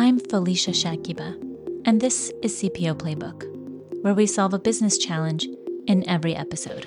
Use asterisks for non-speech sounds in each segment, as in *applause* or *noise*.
I'm Felicia Shakiba, and this is CPO Playbook, where we solve a business challenge in every episode.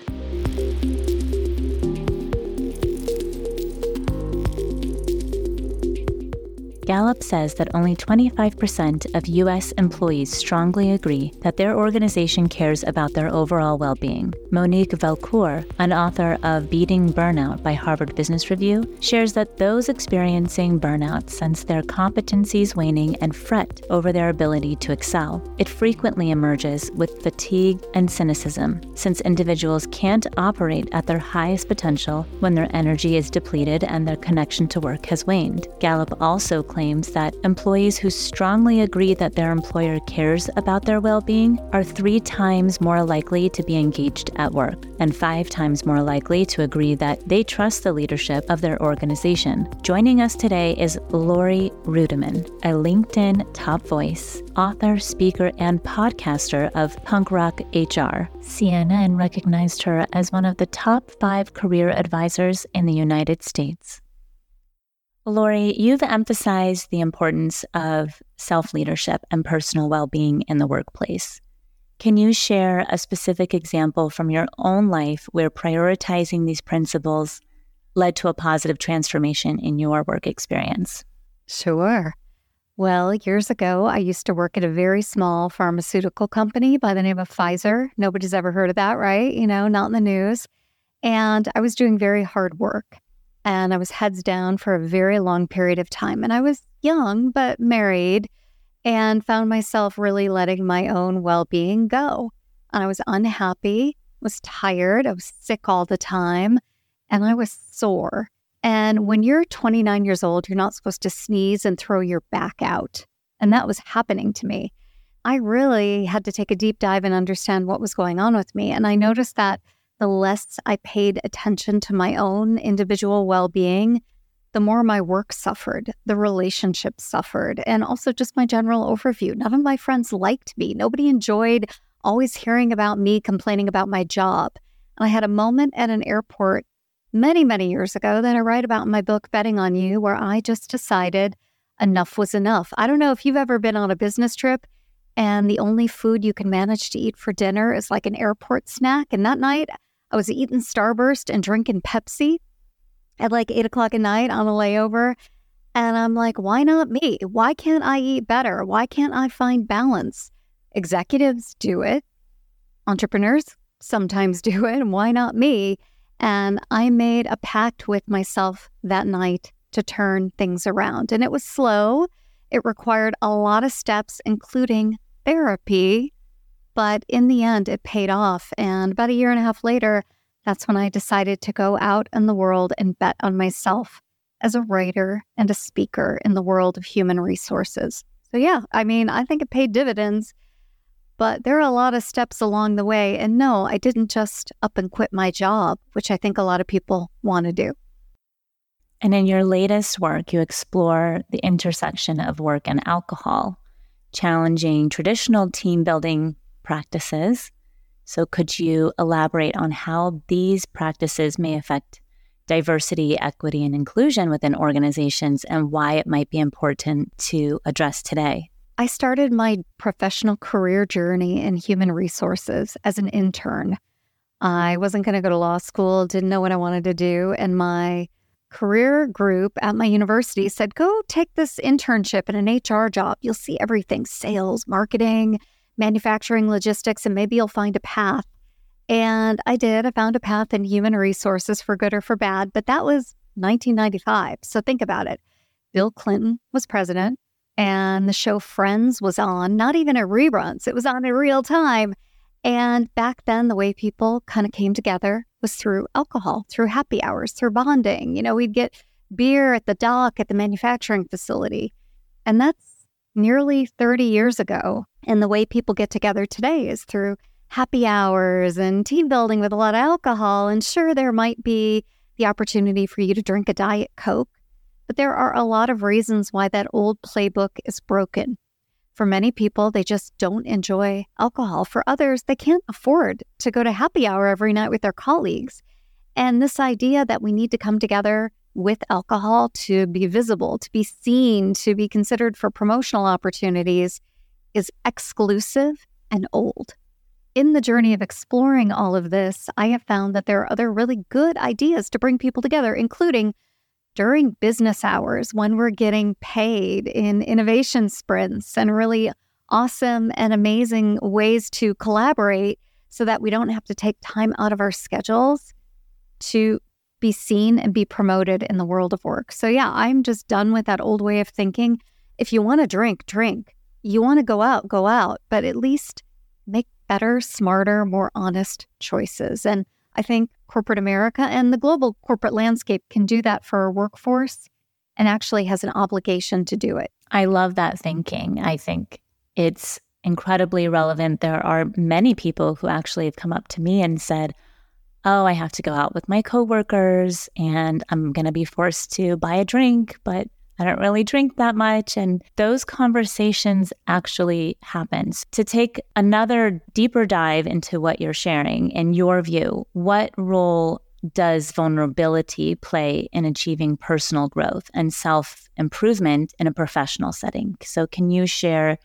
Gallup says that only 25% of U.S. employees strongly agree that their organization cares about their overall well being. Monique Valcour, an author of Beating Burnout by Harvard Business Review, shares that those experiencing burnout sense their competencies waning and fret over their ability to excel. It frequently emerges with fatigue and cynicism, since individuals can't operate at their highest potential when their energy is depleted and their connection to work has waned. Gallup also claims that employees who strongly agree that their employer cares about their well being are three times more likely to be engaged at work and five times more likely to agree that they trust the leadership of their organization. Joining us today is Laurie Ruettimann, a LinkedIn top voice, author, speaker, and podcaster of Punk Rock HR. CNN recognized her as one of the top five career advisors in the United States. Laurie, you've emphasized the importance of self leadership and personal well being in the workplace. Can you share a specific example from your own life where prioritizing these principles led to a positive transformation in your work experience? Sure. Well, years ago, I used to work at a very small pharmaceutical company by the name of Pfizer. Nobody's ever heard of that, right? You know, not in the news. And I was doing very hard work and I was heads down for a very long period of time. And I was young, but married, and found myself really letting my own well being go. And I was unhappy, was tired, I was sick all the time, and I was sore. And when you're 29 years old, you're not supposed to sneeze and throw your back out. And that was happening to me. I really had to take a deep dive and understand what was going on with me. And I noticed that the less I paid attention to my own individual well being, the more my work suffered, the relationships suffered, and also just my general overview. None of my friends liked me. Nobody enjoyed always hearing about me complaining about my job. And I had a moment at an airport many, many years ago that I write about in my book, Betting on You, where I just decided enough was enough. I don't know if you've ever been on a business trip and the only food you can manage to eat for dinner is like an airport snack. And that night, I was eating Starburst and drinking Pepsi at like eight o'clock at night on a layover. And I'm like, why not me? Why can't I eat better? Why can't I find balance? Executives do it, entrepreneurs sometimes *laughs* do it. And why not me? And I made a pact with myself that night to turn things around. And it was slow. It required a lot of steps, including therapy, but in the end, it paid off. And about a year and a half later, that's when I decided to go out in the world and bet on myself as a writer and a speaker in the world of human resources. So, yeah, I mean, I think it paid dividends, but there are a lot of steps along the way. And no, I didn't just up and quit my job, which I think a lot of people want to do. And in your latest work, you explore the intersection of work and alcohol, challenging traditional team building practices. So, could you elaborate on how these practices may affect diversity, equity, and inclusion within organizations and why it might be important to address today? I started my professional career journey in human resources as an intern. I wasn't going to go to law school, didn't know what I wanted to do. And my career group at my university said, go take this internship in an HR job. You'll see everything sales, marketing, manufacturing, logistics, and maybe you'll find a path. And I did. I found a path in human resources for good or for bad, but that was 1995. So think about it. Bill Clinton was president, and the show Friends was on, not even a reruns, it was on in real time. And back then, the way people kind of came together was through alcohol, through happy hours, through bonding. You know, we'd get beer at the dock at the manufacturing facility. And that's nearly 30 years ago. And the way people get together today is through happy hours and team building with a lot of alcohol. And sure, there might be the opportunity for you to drink a Diet Coke, but there are a lot of reasons why that old playbook is broken. For many people, they just don't enjoy alcohol. For others, they can't afford to go to happy hour every night with their colleagues. And this idea that we need to come together with alcohol to be visible, to be seen, to be considered for promotional opportunities is exclusive and old. In the journey of exploring all of this, I have found that there are other really good ideas to bring people together, including during business hours when we're getting paid in innovation sprints and really awesome and amazing ways to collaborate so that we don't have to take time out of our schedules to be seen and be promoted in the world of work. So, yeah, I'm just done with that old way of thinking. If you want to drink, drink. You want to go out, go out, but at least make better, smarter, more honest choices. And I think corporate America and the global corporate landscape can do that for our workforce and actually has an obligation to do it. I love that thinking. I think it's incredibly relevant. There are many people who actually have come up to me and said, oh, I have to go out with my coworkers and I'm going to be forced to buy a drink, but I don't really drink that much. And those conversations actually happens. To take another deeper dive into what you're sharing, in your view, what role does vulnerability play in achieving personal growth and self improvement in a professional setting? So, can you share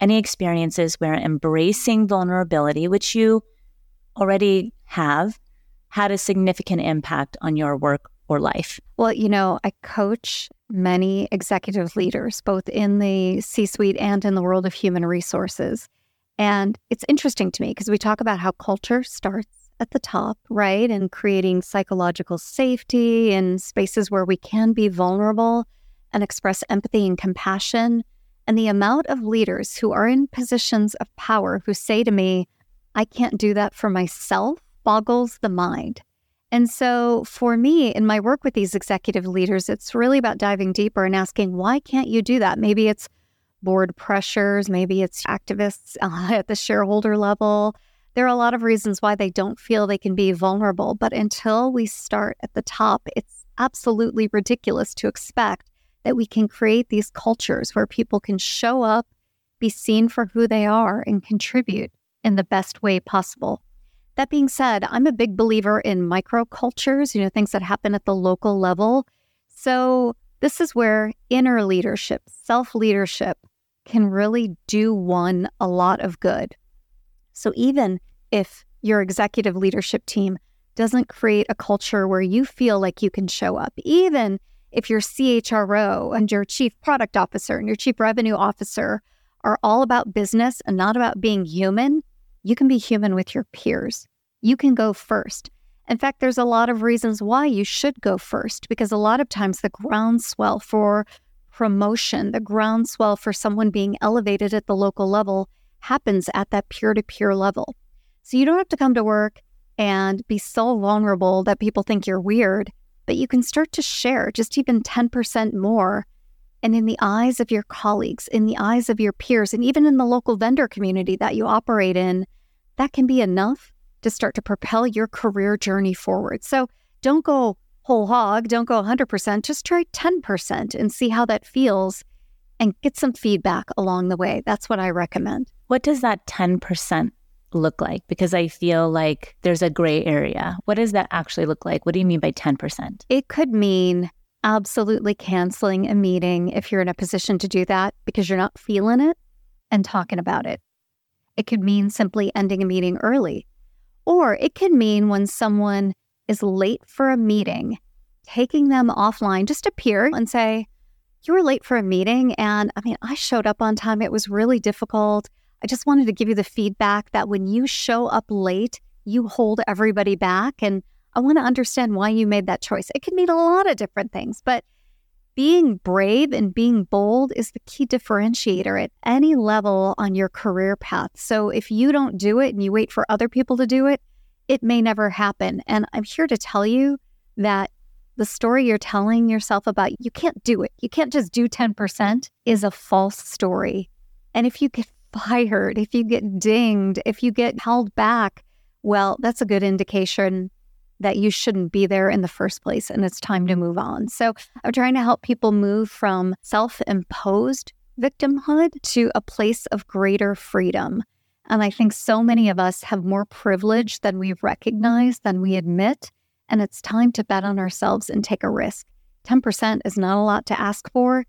any experiences where embracing vulnerability, which you already have, had a significant impact on your work or life? Well, you know, I coach many executive leaders, both in the C suite and in the world of human resources. And it's interesting to me because we talk about how culture starts at the top, right? And creating psychological safety and spaces where we can be vulnerable and express empathy and compassion. And the amount of leaders who are in positions of power who say to me, I can't do that for myself boggles the mind. And so for me, in my work with these executive leaders, it's really about diving deeper and asking, why can't you do that? Maybe it's board pressures, maybe it's activists uh, *laughs* at the shareholder level. There are a lot of reasons why they don't feel they can be vulnerable. But until we start at the top, it's absolutely ridiculous to expect that we can create these cultures where people can show up, be seen for who they are, and contribute in the best way possible. That being said, I'm a big believer in microcultures, you know, things that happen at the local level. So, this is where inner leadership, self leadership can really do one a lot of good. So, even if your executive leadership team doesn't create a culture where you feel like you can show up, even if your CHRO and your chief product officer and your chief revenue officer are all about business and not about being human, you can be human with your peers you can go first. In fact, there's a lot of reasons why you should go first because a lot of times the groundswell for promotion, the groundswell for someone being elevated at the local level happens at that peer to peer level. So you don't have to come to work and be so vulnerable that people think you're weird, but you can start to share just even 10% more. And in the eyes of your colleagues, in the eyes of your peers, and even in the local vendor community that you operate in, that can be enough to start to propel your career journey forward. So don't go whole hog, don't go 100%, just try 10% and see how that feels and get some feedback along the way. That's what I recommend. What does that 10% look like? Because I feel like there's a gray area. What does that actually look like? What do you mean by 10%? It could mean absolutely canceling a meeting if you're in a position to do that because you're not feeling it and talking about it. It could mean simply ending a meeting early or it can mean when someone is late for a meeting, taking them offline, just appear and say, You were late for a meeting. And I mean, I showed up on time. It was really difficult. I just wanted to give you the feedback that when you show up late, you hold everybody back. And I want to understand why you made that choice. It could mean a lot of different things, but being brave and being bold is the key differentiator at any level on your career path. So if you don't do it and you wait for other people to do it, it may never happen. And I'm here to tell you that the story you're telling yourself about you can't do it, you can't just do 10% is a false story. And if you get *laughs* fired, if you get dinged, if you get held back, well, that's a good indication that you shouldn't be there in the first place and it's time to move on. So I'm trying to help people move from self imposed victimhood to a place of greater freedom. And I think so many of us have more privilege than we recognize, than we admit. And it's time to bet on ourselves and take a risk. 10% is not a lot to ask for.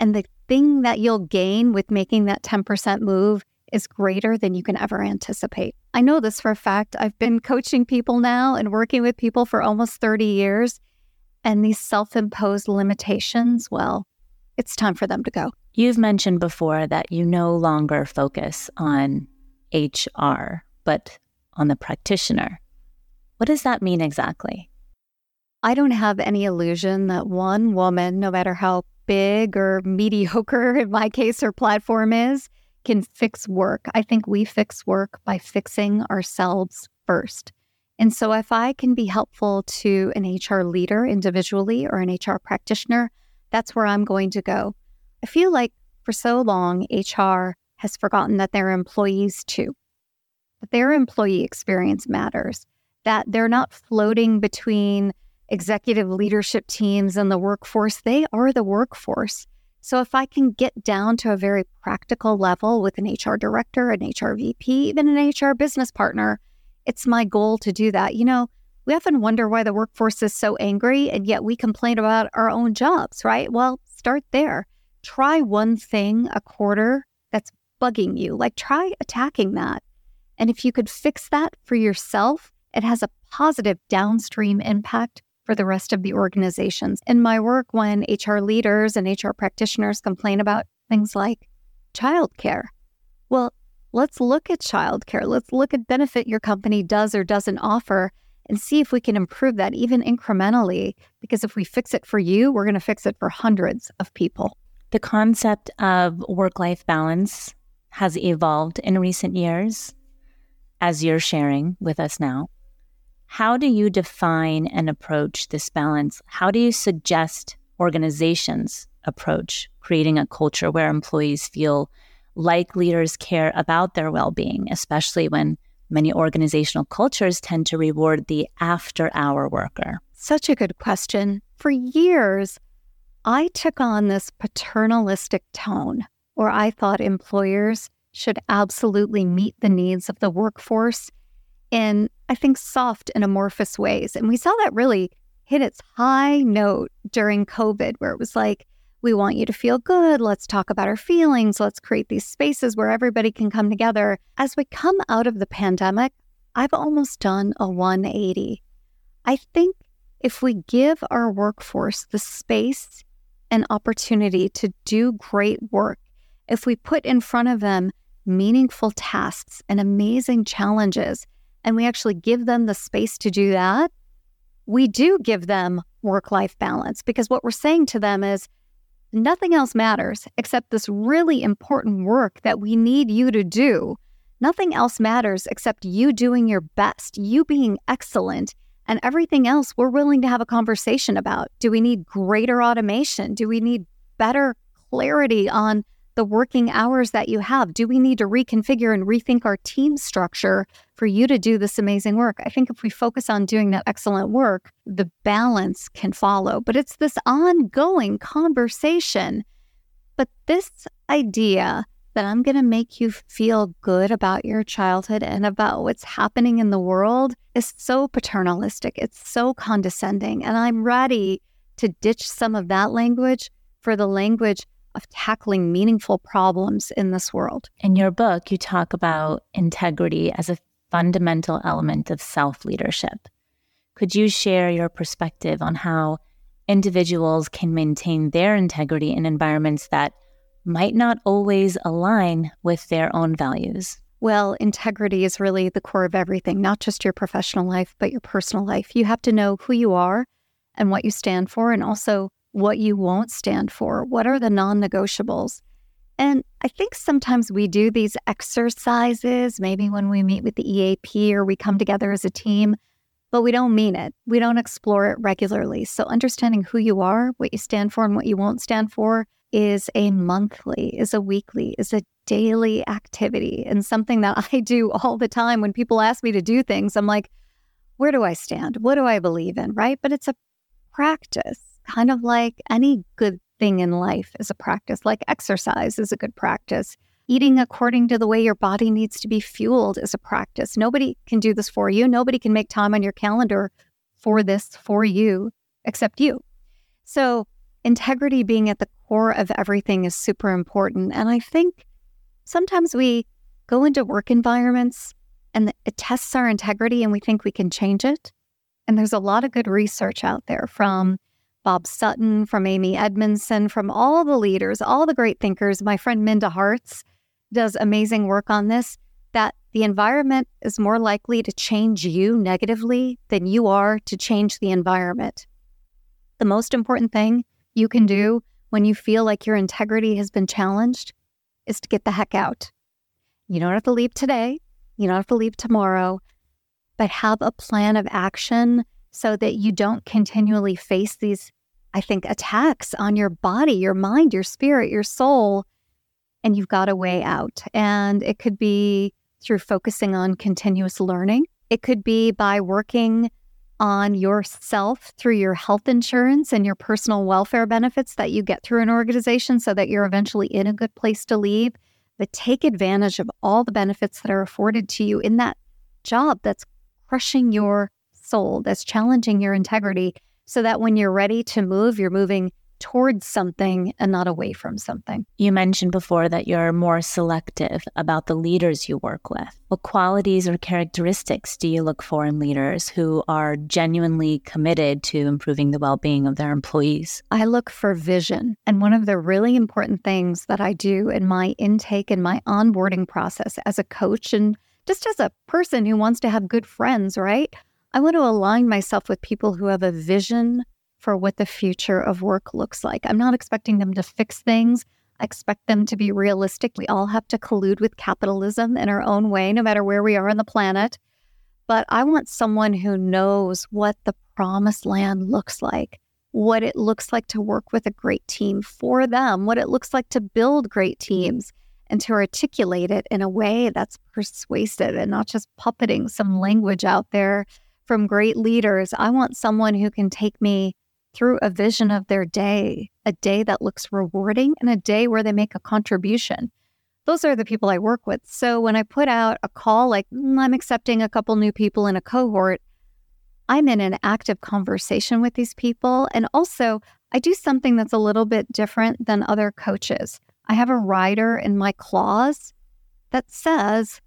And the thing that you'll gain with making that 10% move is greater than you can ever anticipate. I know this for a fact. I've been coaching people now and working with people for almost 30 years. And these self imposed limitations, well, it's time for them to go. You've mentioned before that you no longer focus on HR, but on the practitioner. What does that mean exactly? I don't have any illusion that one woman, no matter how big or *laughs* mediocre, in my case, her platform is, can fix work. I think we fix work by fixing ourselves first. And so, if I can be helpful to an HR leader individually or an HR practitioner, that's where I'm going to go. I feel like for so long, HR has forgotten that they're employees too, that their employee experience matters, that they're not floating between executive leadership teams and the workforce. They are the workforce. So if I can get down to a very practical level with an HR director, an HR VP, even an HR business partner, it's my goal to do that. You know, we often wonder why the workforce is so angry and yet we complain about our own jobs, right? Well, start there. Try one thing a quarter that's bugging you. Like try attacking that. And if you could fix that for yourself, it has a positive downstream impact for the rest of the organizations. In my work, when HR leaders and HR practitioners complain about things like childcare, well, let's look at childcare. Let's look at benefit your company does or doesn't offer and see if we can improve that even incrementally. Because if we fix it for you, we're going to fix it for hundreds of people. The concept of work life balance has evolved in recent years, as you're sharing with us now. How do you define and approach this balance? How do you suggest organizations approach creating a culture where employees feel like leaders care about their well being, especially when many organizational cultures tend to reward the after hour worker? Such a good question. For years, I took on this paternalistic tone where I thought employers should absolutely meet the needs of the workforce in, I think, soft and amorphous ways. And we saw that really hit its high note during COVID, where it was like, we want you to feel good. Let's talk about our feelings. Let's create these spaces where everybody can come together. As we come out of the pandemic, I've almost done a 180. I think if we give our workforce the space and opportunity to do great work, if we put in front of them meaningful tasks and amazing challenges, and we actually give them the space to do that, we do give them work life balance because what we're saying to them is nothing else matters except this really important work that we need you to do. Nothing else matters except you doing your best, you being excellent, and everything else we're willing to have a conversation about. Do we need greater automation? Do we need better clarity on the working hours that you have? Do we need to reconfigure and rethink our team structure for you to do this amazing work? I think if we focus on doing that excellent work, the balance can follow. But it's this ongoing conversation. But this idea that I'm going to make you feel good about your childhood and about what's happening in the world is so paternalistic. It's so condescending. And I'm ready to ditch some of that language for the language of tackling meaningful problems in this world. In your book, you talk about integrity as a fundamental element of self leadership. Could you share your perspective on how individuals can maintain their integrity in environments that might not always align with their own values? Well, integrity is really the core of everything, not just your professional life, but your personal life. You have to know who you are and what you stand for, and also what you won't stand for. What are the non negotiables? And I think sometimes we do these exercises, maybe when we meet with the EAP or we come together as a team, but we don't mean it. We don't explore it regularly. So, understanding who you are, what you stand for, and what you won't stand for is a monthly, is a weekly, is a daily activity, and something that *laughs* I do all the time when people ask me to do things. I'm like, where do I stand? What do I believe in? Right. But it's a practice kind of like any good thing in life is a practice, like exercise is a good practice. Eating according to the way your body needs to be fueled is a practice. Nobody can do this for you. Nobody can make time on your calendar for this for you except you. So, integrity being at the core of everything is super important. And I think sometimes we go into work environments and it tests our integrity and we think we can change it. And there's a lot of good research out there from Bob Sutton, from Amy Edmondson, from all the leaders, all the great thinkers. My friend Minda Harts does amazing work on this that the environment is more likely to change you negatively than you are to change the environment. The most important thing you can do when you feel like your integrity has been challenged is to get the heck out. You don't have to leave today, you don't have to leave tomorrow, but have a plan of action so that you don't continually face these, I think, attacks on your body, your mind, your spirit, your soul. And you've got a way out. And it could be through focusing on continuous learning, it could be by working on yourself through your health insurance and your personal welfare benefits that you get through an organization so that you're eventually in a good place to leave. But take advantage of all the benefits that are afforded to you in that job that's crushing your soul, that's challenging your integrity, so that when you're ready to move, you're moving towards something and not away from something. You mentioned before that you're more selective about the leaders you work with. What qualities or characteristics do you look for in leaders who are genuinely committed to improving the well being of their employees? I look for vision. And one of the really important things that I do in my intake and my onboarding process as a coach and just as a person who wants to have good friends, right? I want to align myself with people who have a vision for what the future of work looks like. I'm not expecting them to fix things. I expect them to be realistic. We all have to collude with capitalism in our own way, no matter where we are on the planet. But I want someone who knows what the promised land looks like, what it looks like to work with a great team for them, what it looks like to build great teams, and to articulate it in a way that's persuasive and not just puppeting some language out there from great leaders. I want someone who can take me through a vision of their day, a day that looks rewarding and a day where they make a contribution. Those are the people I work with. So when I put out a call like mm, I'm accepting a couple new people in a cohort, I'm in an active conversation with these people. And also, I do something that's a little bit different than other coaches. I have a rider in my clause that says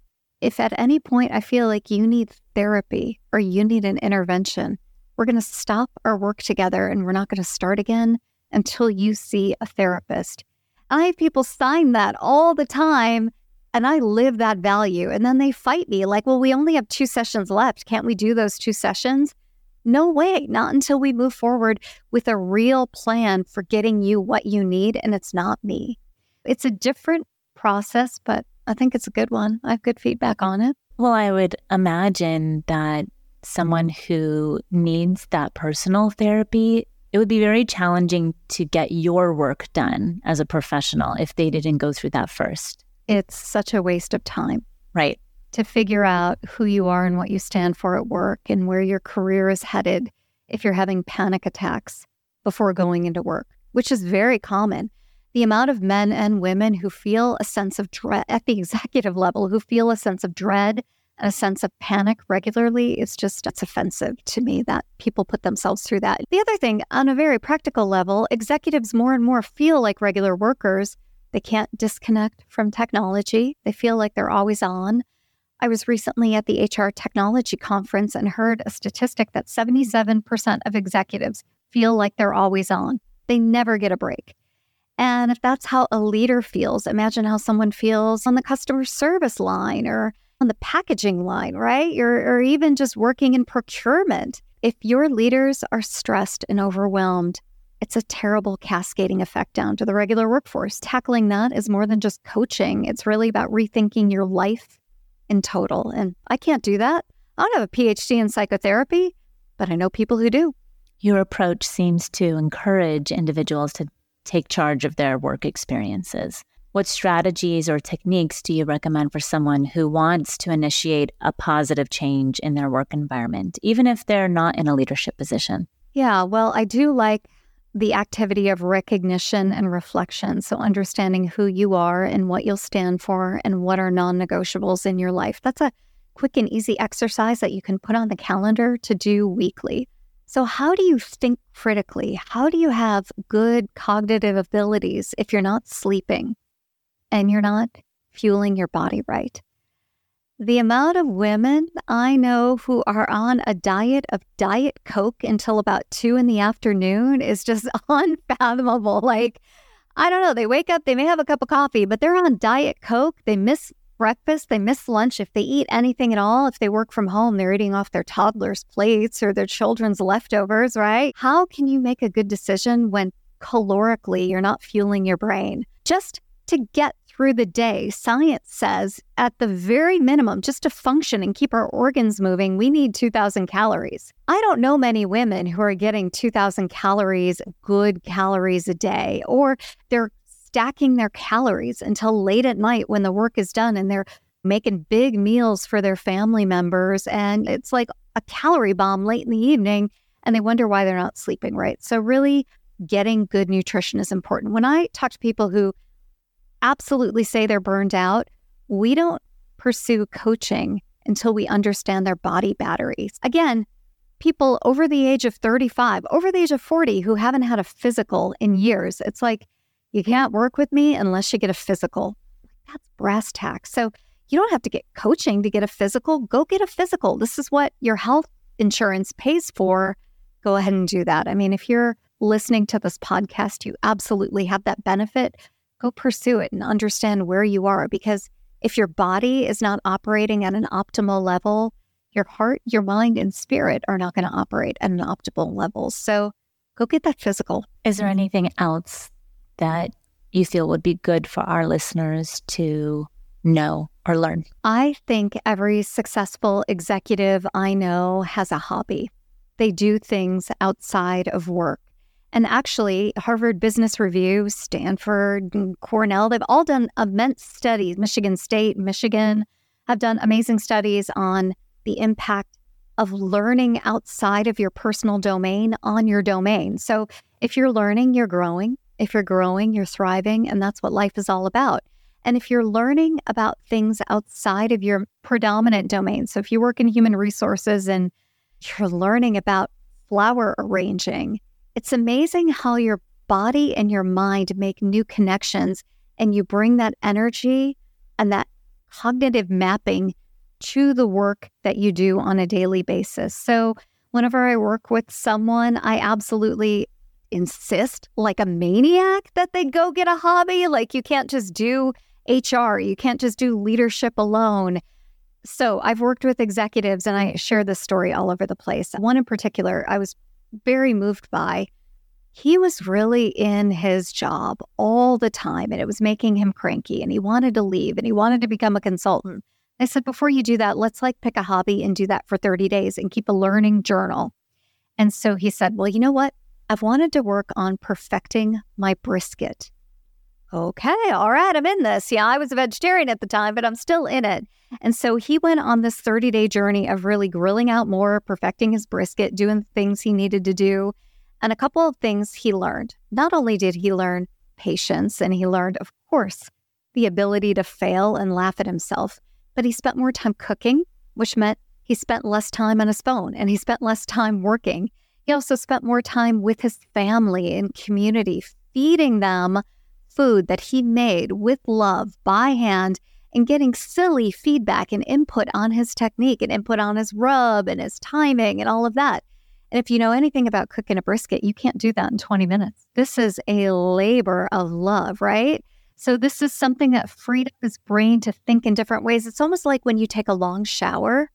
if at any point I feel like you need therapy or you need an intervention, we're going to stop our work together and we're not going to start again until you see a therapist. I have people sign that all the time and I live that value. And then they fight me like, well, we only have two sessions left. Can't we do those two sessions? No way, not until we move forward with a real plan for getting you what you need. And it's not me. It's a different process, but I think it's a good one. I have good feedback on it. Well, I would imagine that someone who needs that personal therapy, it would be very challenging to get your work done as a professional if they didn't go through that first. It's such a waste of time. Right. To figure out who you are and what you stand for at work and where your career is headed if you're having panic attacks before going into work, which is very common. The amount of men and women who feel a sense of dread at the *laughs* executive level, who feel a sense of dread and a sense of panic regularly is just it's offensive to me that people put themselves through that. The other thing, on a very practical level, executives more and more feel like regular workers. They can't disconnect from technology. They feel like they're always on. I was recently at the HR technology conference and heard a statistic that 77% of executives feel like they're always on. They never get a break. And if that's how a leader feels, imagine how someone feels on the customer service line or on the packaging line, right? Or, or even just working in procurement. If your leaders are stressed and overwhelmed, it's a terrible cascading effect down to the regular workforce. Tackling that is more than just coaching, it's really about rethinking your life in total. And I can't do that. I don't have a PhD in psychotherapy, but I know people who do. Your approach seems to encourage individuals to take charge of their work experiences. What strategies or techniques do you recommend for someone who wants to initiate a positive change in their work environment, even if they're not in a leadership position? Yeah, well, I do like the activity of recognition and reflection. So, understanding who you are and what you'll stand for and what are non negotiables in your life. That's a quick and easy exercise that you can put on the calendar to do weekly. So, how do you think critically? How do you have good cognitive abilities if you're not sleeping and you're not fueling your body right? The amount of women I know who are on a diet of Diet Coke until about two in the afternoon is just *laughs* unfathomable. Like, I don't know. They wake up, they may have a cup of coffee, but they're on Diet Coke. They miss breakfast, they miss lunch. If they eat anything at all, if they work from home, they're eating off their toddler's plates or their children's leftovers, right? How can you make a good decision when calorically you're not fueling your brain? Just to get through the day, science says at the very minimum, just to function and keep our organs moving, we need 2,000 calories. I don't know many women who are getting 2,000 calories, good calories a day, or they're stacking their calories until late at night when the work is done and they're making big meals for their family members. And it's like a calorie bomb late in the evening, and they wonder why they're not sleeping right. So, really, getting good nutrition is important. When I talk to people who absolutely say they're burned out, we don't pursue coaching until we understand their body batteries. Again, people over the age of 35, over the age of 40 who haven't had a physical in years, it's like, you can't work with me unless you get a physical. That's brass tacks. So you don't have to get coaching to get a physical. Go get a physical. This is what your health insurance pays for. Go ahead and do that. I mean, if you're listening to this podcast, you absolutely have that benefit go pursue it and understand where you are. Because if your body is not operating at an optimal level, your heart, your mind, and spirit are not going to operate at an optimal level. So go get that physical. Is there anything else that you feel would be good for our listeners to know or learn? I think every successful executive I know has a hobby. They do things outside of work. And actually, Harvard Business Review, Stanford, Cornell, they've all done immense studies. Michigan State, Michigan have done amazing studies on the impact of learning outside of your personal domain on your domain. So if you're learning, you're growing. If you're growing, you're thriving. And that's what life is all about. And if you're learning about things outside of your predominant domain, so if you work in human resources and you're learning about flower arranging it's amazing how your body and your mind make new connections and you bring that energy and that cognitive mapping to the work that you do on a daily basis. So, whenever I work with someone, I absolutely insist, like a maniac, that they go get a hobby. Like, you can't just do HR, you can't just do leadership alone. So, I've worked with executives and I share this story all over the place. One in particular, I was very moved by. He was really in his job all the time and it was making him cranky and he wanted to leave and he wanted to become a consultant. I said, before you do that, let's like pick a hobby and do that for 30 days and keep a learning journal. And so he said, well, you know what? I've wanted to work on perfecting my brisket. Okay, all right, I'm in this. Yeah, I was a vegetarian at the time, but I'm still in it. And so he went on this 30 day journey of really grilling out more, perfecting his brisket, doing the things he needed to do. And a couple of things he learned. Not only did he learn patience, and he learned, of course, the ability to fail and laugh at himself, but he spent more time cooking, which meant he spent less time on his phone and he spent less time working. He also spent more time with his family and community, feeding them food that he made with love by hand and getting silly feedback and input on his technique and input on his rub and his timing and all of that. And if you know anything about cooking a brisket, you can't do that in 20 minutes. This is a labor of love, right? So, this is something that freed up his brain to think in different ways. It's almost like when you take a long shower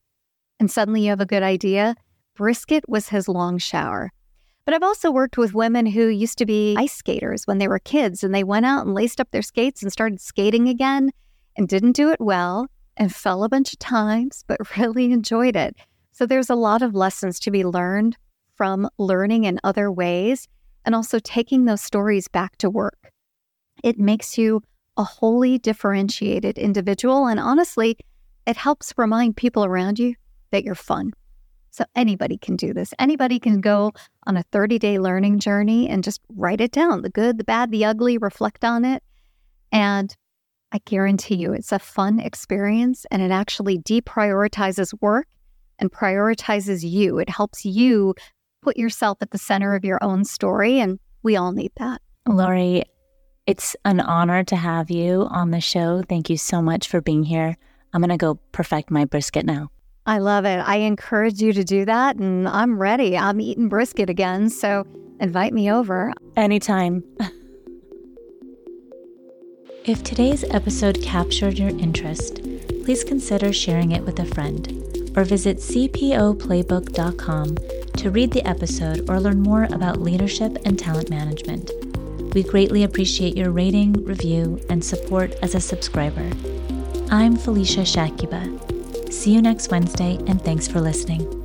and suddenly you have a good idea. Brisket was his long shower. But I've also worked with women who used to be ice skaters when they were kids and they went out and laced up their skates and started skating again and didn't do it well and fell a bunch of times, but *laughs* really enjoyed it. So there's a lot of lessons to be learned from learning in other ways and also taking those stories back to work. It makes you a wholly differentiated individual. And honestly, it helps remind people around you that you're fun. So anybody can do this. Anybody can go on a 30 day learning journey and just write it down the good, the bad, the ugly, reflect on it. And I guarantee you it's a fun experience and it actually deprioritizes work and prioritizes you. It helps you put yourself at the center of your own story. And we all need that. Laurie, it's an honor to have you on the show. Thank you so much for being here. I'm going to go perfect my brisket now. I love it. I encourage you to do that. And I'm ready. I'm eating brisket again. So invite me over. Anytime. if today's episode captured your interest, please consider sharing it with a friend or visit cpoplaybook.com to read the episode or learn more about leadership and talent management. We greatly appreciate your rating, review, and support as a subscriber. I'm Felicia Shakiba. See you next Wednesday, and thanks for listening.